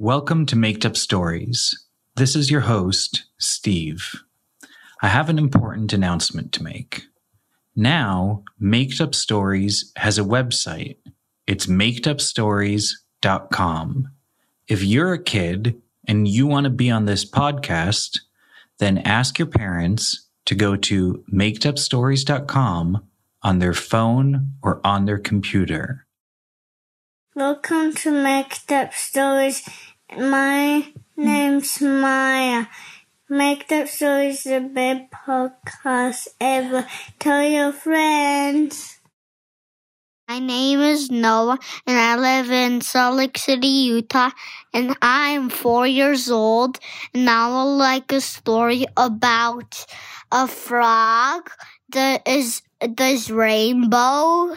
Welcome to Maked Up Stories. This is your host, Steve. I have an important announcement to make. Now, Maked Up Stories has a website. It's makedupstories.com. If you're a kid and you want to be on this podcast, then ask your parents to go to makedupstories.com on their phone or on their computer. Welcome to Maked Up Stories. My name's Maya. Maked Up Stories is the best podcast ever. Tell your friends. My name is Noah, and I live in Salt Lake City, Utah, and I am four years old. And I would like a story about a frog that is this rainbow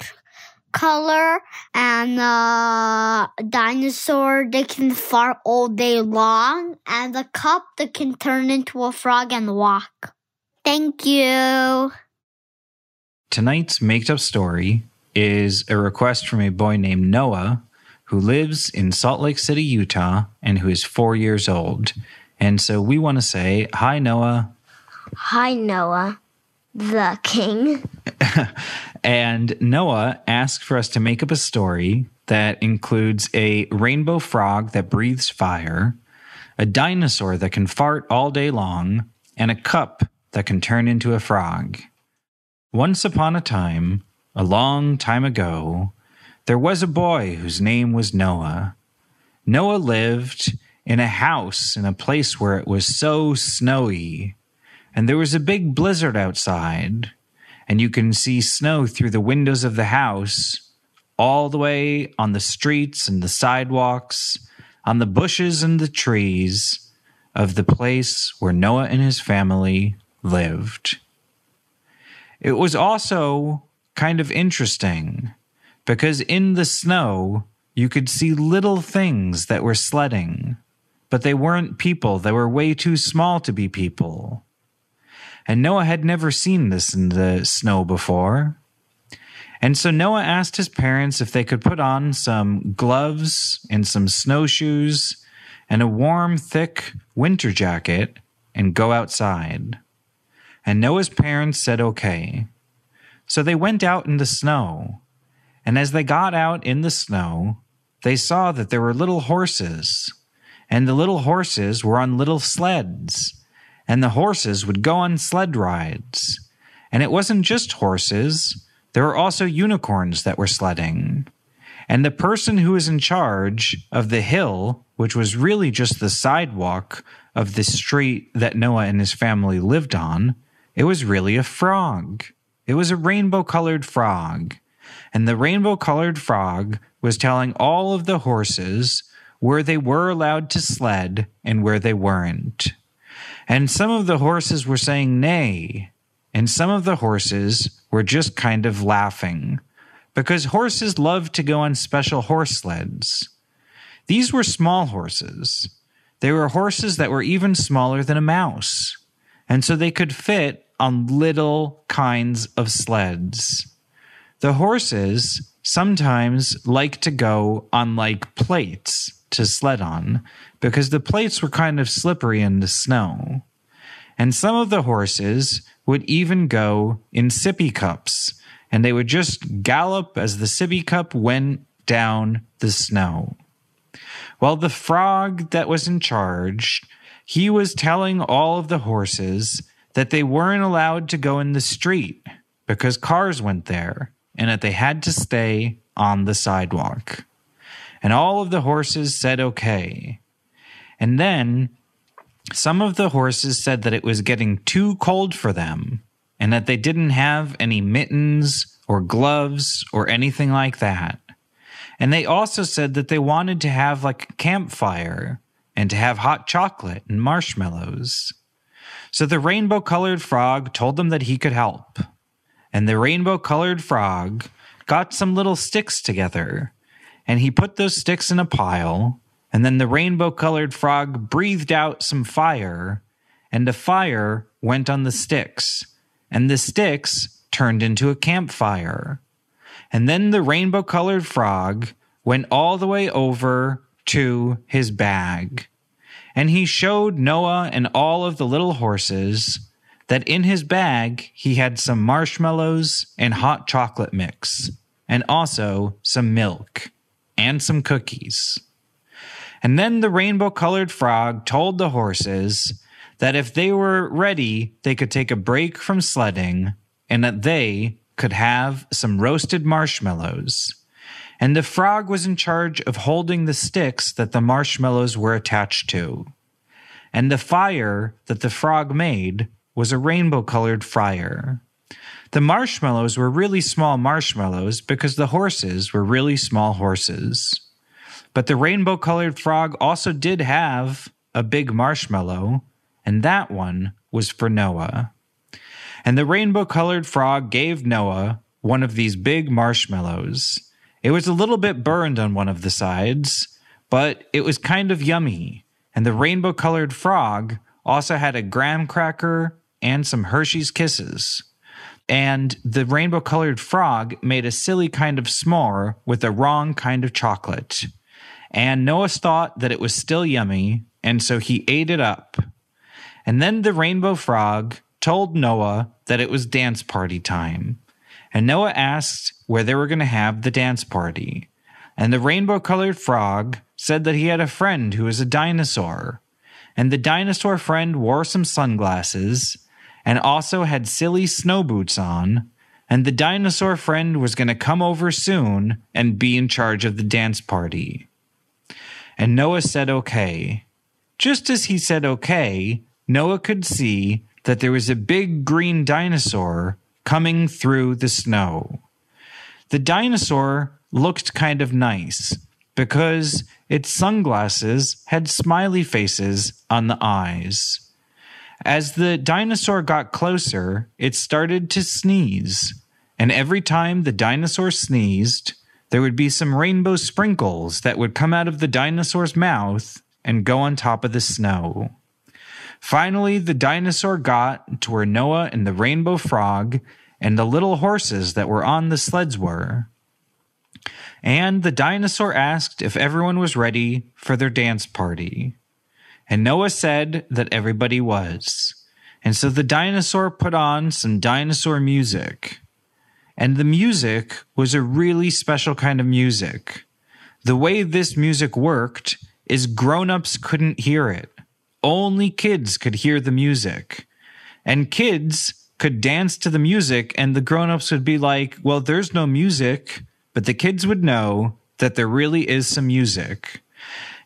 color and a dinosaur that can fart all day long and a cup that can turn into a frog and walk. Thank you. Tonight's made up Story is a request from a boy named Noah who lives in Salt Lake City, Utah, and who is four years old. And so we want to say, Hi, Noah. Hi, Noah, the king. And Noah asked for us to make up a story that includes a rainbow frog that breathes fire, a dinosaur that can fart all day long, and a cup that can turn into a frog. Once upon a time, a long time ago, there was a boy whose name was Noah. Noah lived in a house in a place where it was so snowy, and there was a big blizzard outside and you can see snow through the windows of the house, all the way on the streets and the sidewalks, on the bushes and the trees of the place where Noah and his family lived. It was also kind of interesting because in the snow, you could see little things that were sledding, but they weren't people. They were way too small to be people and Noah had never seen this in the snow before. And so Noah asked his parents if they could put on some gloves and some snowshoes and a warm, thick winter jacket and go outside. And Noah's parents said okay. So they went out in the snow. And as they got out in the snow, they saw that there were little horses. And the little horses were on little sleds and the horses would go on sled rides. And it wasn't just horses, there were also unicorns that were sledding. And the person who was in charge of the hill, which was really just the sidewalk of the street that Noah and his family lived on, it was really a frog. It was a rainbow colored frog. And the rainbow colored frog was telling all of the horses where they were allowed to sled and where they weren't. And some of the horses were saying nay, and some of the horses were just kind of laughing, because horses love to go on special horse sleds. These were small horses. They were horses that were even smaller than a mouse, and so they could fit on little kinds of sleds. The horses sometimes like to go on like plates to sled on because the plates were kind of slippery in the snow. And some of the horses would even go in sippy cups, and they would just gallop as the sippy cup went down the snow. Well, the frog that was in charge, he was telling all of the horses that they weren't allowed to go in the street because cars went there and that they had to stay on the sidewalk. And all of the horses said okay. And then some of the horses said that it was getting too cold for them and that they didn't have any mittens or gloves or anything like that. And they also said that they wanted to have like a campfire and to have hot chocolate and marshmallows. So the rainbow colored frog told them that he could help. And the rainbow colored frog got some little sticks together and he put those sticks in a pile and then the rainbow colored frog breathed out some fire, and the fire went on the sticks, and the sticks turned into a campfire. And then the rainbow colored frog went all the way over to his bag. And he showed Noah and all of the little horses that in his bag he had some marshmallows and hot chocolate mix, and also some milk and some cookies. And then the rainbow colored frog told the horses that if they were ready, they could take a break from sledding and that they could have some roasted marshmallows. And the frog was in charge of holding the sticks that the marshmallows were attached to. And the fire that the frog made was a rainbow colored fire. The marshmallows were really small marshmallows because the horses were really small horses. But the rainbow colored frog also did have a big marshmallow, and that one was for Noah. And the rainbow colored frog gave Noah one of these big marshmallows. It was a little bit burned on one of the sides, but it was kind of yummy. And the rainbow colored frog also had a graham cracker and some Hershey's Kisses. And the rainbow colored frog made a silly kind of s'more with the wrong kind of chocolate. And Noah thought that it was still yummy, and so he ate it up. And then the rainbow frog told Noah that it was dance party time. And Noah asked where they were going to have the dance party. And the rainbow colored frog said that he had a friend who was a dinosaur. And the dinosaur friend wore some sunglasses and also had silly snow boots on. And the dinosaur friend was going to come over soon and be in charge of the dance party. And Noah said, okay. Just as he said, okay, Noah could see that there was a big green dinosaur coming through the snow. The dinosaur looked kind of nice because its sunglasses had smiley faces on the eyes. As the dinosaur got closer, it started to sneeze. And every time the dinosaur sneezed, there would be some rainbow sprinkles that would come out of the dinosaur's mouth and go on top of the snow. Finally, the dinosaur got to where Noah and the rainbow frog and the little horses that were on the sleds were. And the dinosaur asked if everyone was ready for their dance party. And Noah said that everybody was. And so the dinosaur put on some dinosaur music. And the music was a really special kind of music. The way this music worked is grown ups couldn't hear it. Only kids could hear the music. And kids could dance to the music, and the grown ups would be like, well, there's no music. But the kids would know that there really is some music.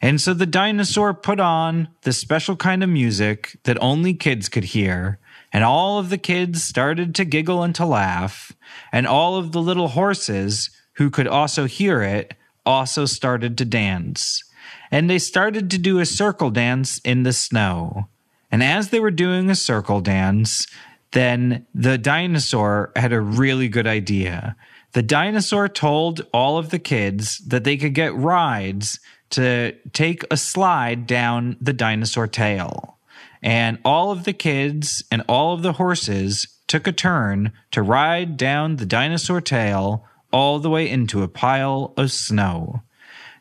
And so the dinosaur put on the special kind of music that only kids could hear. And all of the kids started to giggle and to laugh. And all of the little horses who could also hear it also started to dance. And they started to do a circle dance in the snow. And as they were doing a circle dance, then the dinosaur had a really good idea. The dinosaur told all of the kids that they could get rides to take a slide down the dinosaur tail. And all of the kids and all of the horses took a turn to ride down the dinosaur tail all the way into a pile of snow.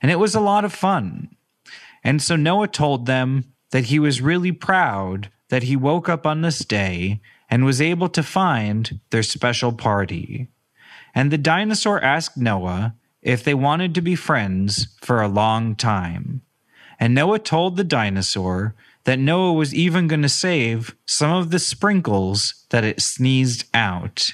And it was a lot of fun. And so Noah told them that he was really proud that he woke up on this day and was able to find their special party. And the dinosaur asked Noah if they wanted to be friends for a long time. And Noah told the dinosaur that Noah was even going to save some of the sprinkles that it sneezed out.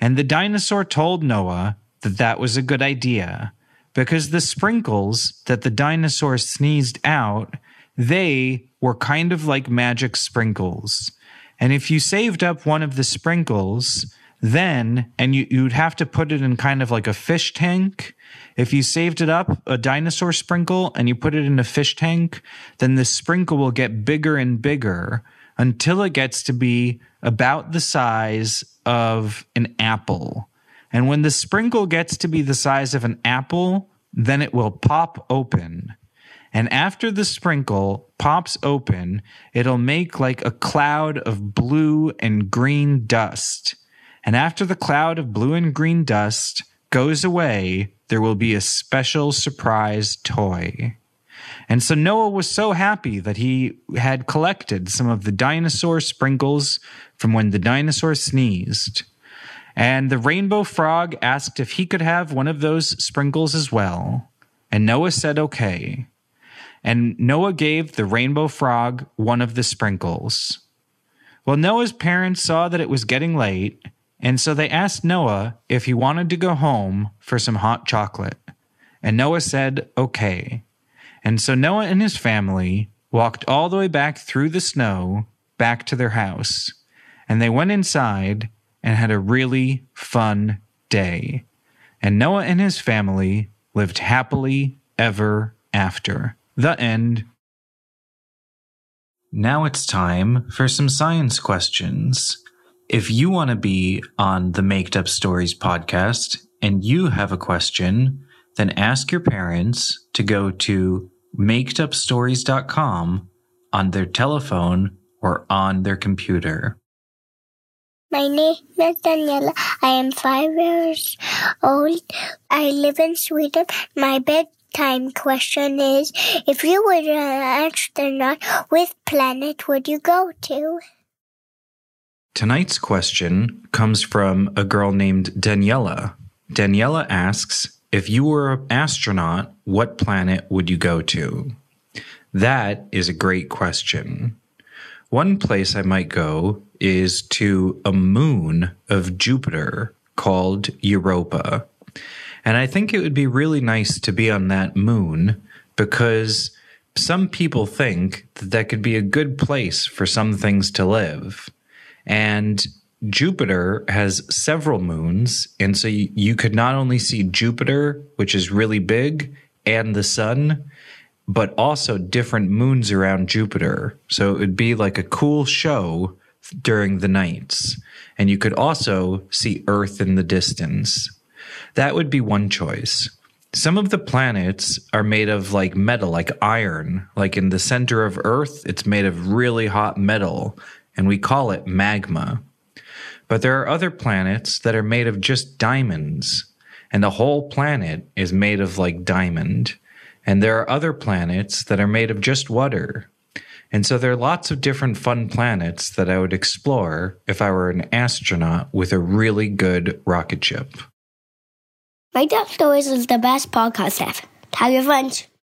And the dinosaur told Noah that that was a good idea because the sprinkles that the dinosaur sneezed out, they were kind of like magic sprinkles. And if you saved up one of the sprinkles, then, and you, you'd have to put it in kind of like a fish tank. If you saved it up, a dinosaur sprinkle, and you put it in a fish tank, then the sprinkle will get bigger and bigger until it gets to be about the size of an apple. And when the sprinkle gets to be the size of an apple, then it will pop open. And after the sprinkle pops open, it'll make like a cloud of blue and green dust. And after the cloud of blue and green dust goes away, there will be a special surprise toy. And so Noah was so happy that he had collected some of the dinosaur sprinkles from when the dinosaur sneezed. And the rainbow frog asked if he could have one of those sprinkles as well. And Noah said, okay. And Noah gave the rainbow frog one of the sprinkles. Well, Noah's parents saw that it was getting late, and so they asked Noah if he wanted to go home for some hot chocolate. And Noah said, okay. And so Noah and his family walked all the way back through the snow back to their house. And they went inside and had a really fun day. And Noah and his family lived happily ever after. The end. Now it's time for some science questions. If you want to be on the Maked Up Stories podcast and you have a question, then ask your parents to go to makedupstories.com on their telephone or on their computer. My name is Daniela. I am five years old. I live in Sweden. My bedtime question is if you were an astronaut, which planet would you go to? Tonight's question comes from a girl named Daniela. Daniela asks if you were an astronaut, what planet would you go to? That is a great question. One place I might go is to a moon of Jupiter called Europa. And I think it would be really nice to be on that moon because some people think that that could be a good place for some things to live. And Jupiter has several moons, and so you, you, could not only see Jupiter, which is really big, and the sun, but also different moons around Jupiter. So it would be like a cool show during the nights. And you could also see Earth in the distance. That would be one choice. Some of the planets are made of like metal, like iron. Like in the center of Earth, it's made of really hot metal, and we call it magma. But there are other planets that are made of just diamonds, and the whole planet is made of like diamond. And there are other planets that are made of just water. And so there are lots of different fun planets that I would explore if I were an astronaut with a really good rocket ship. Maked Up Stories is the best podcast ever. Tell your.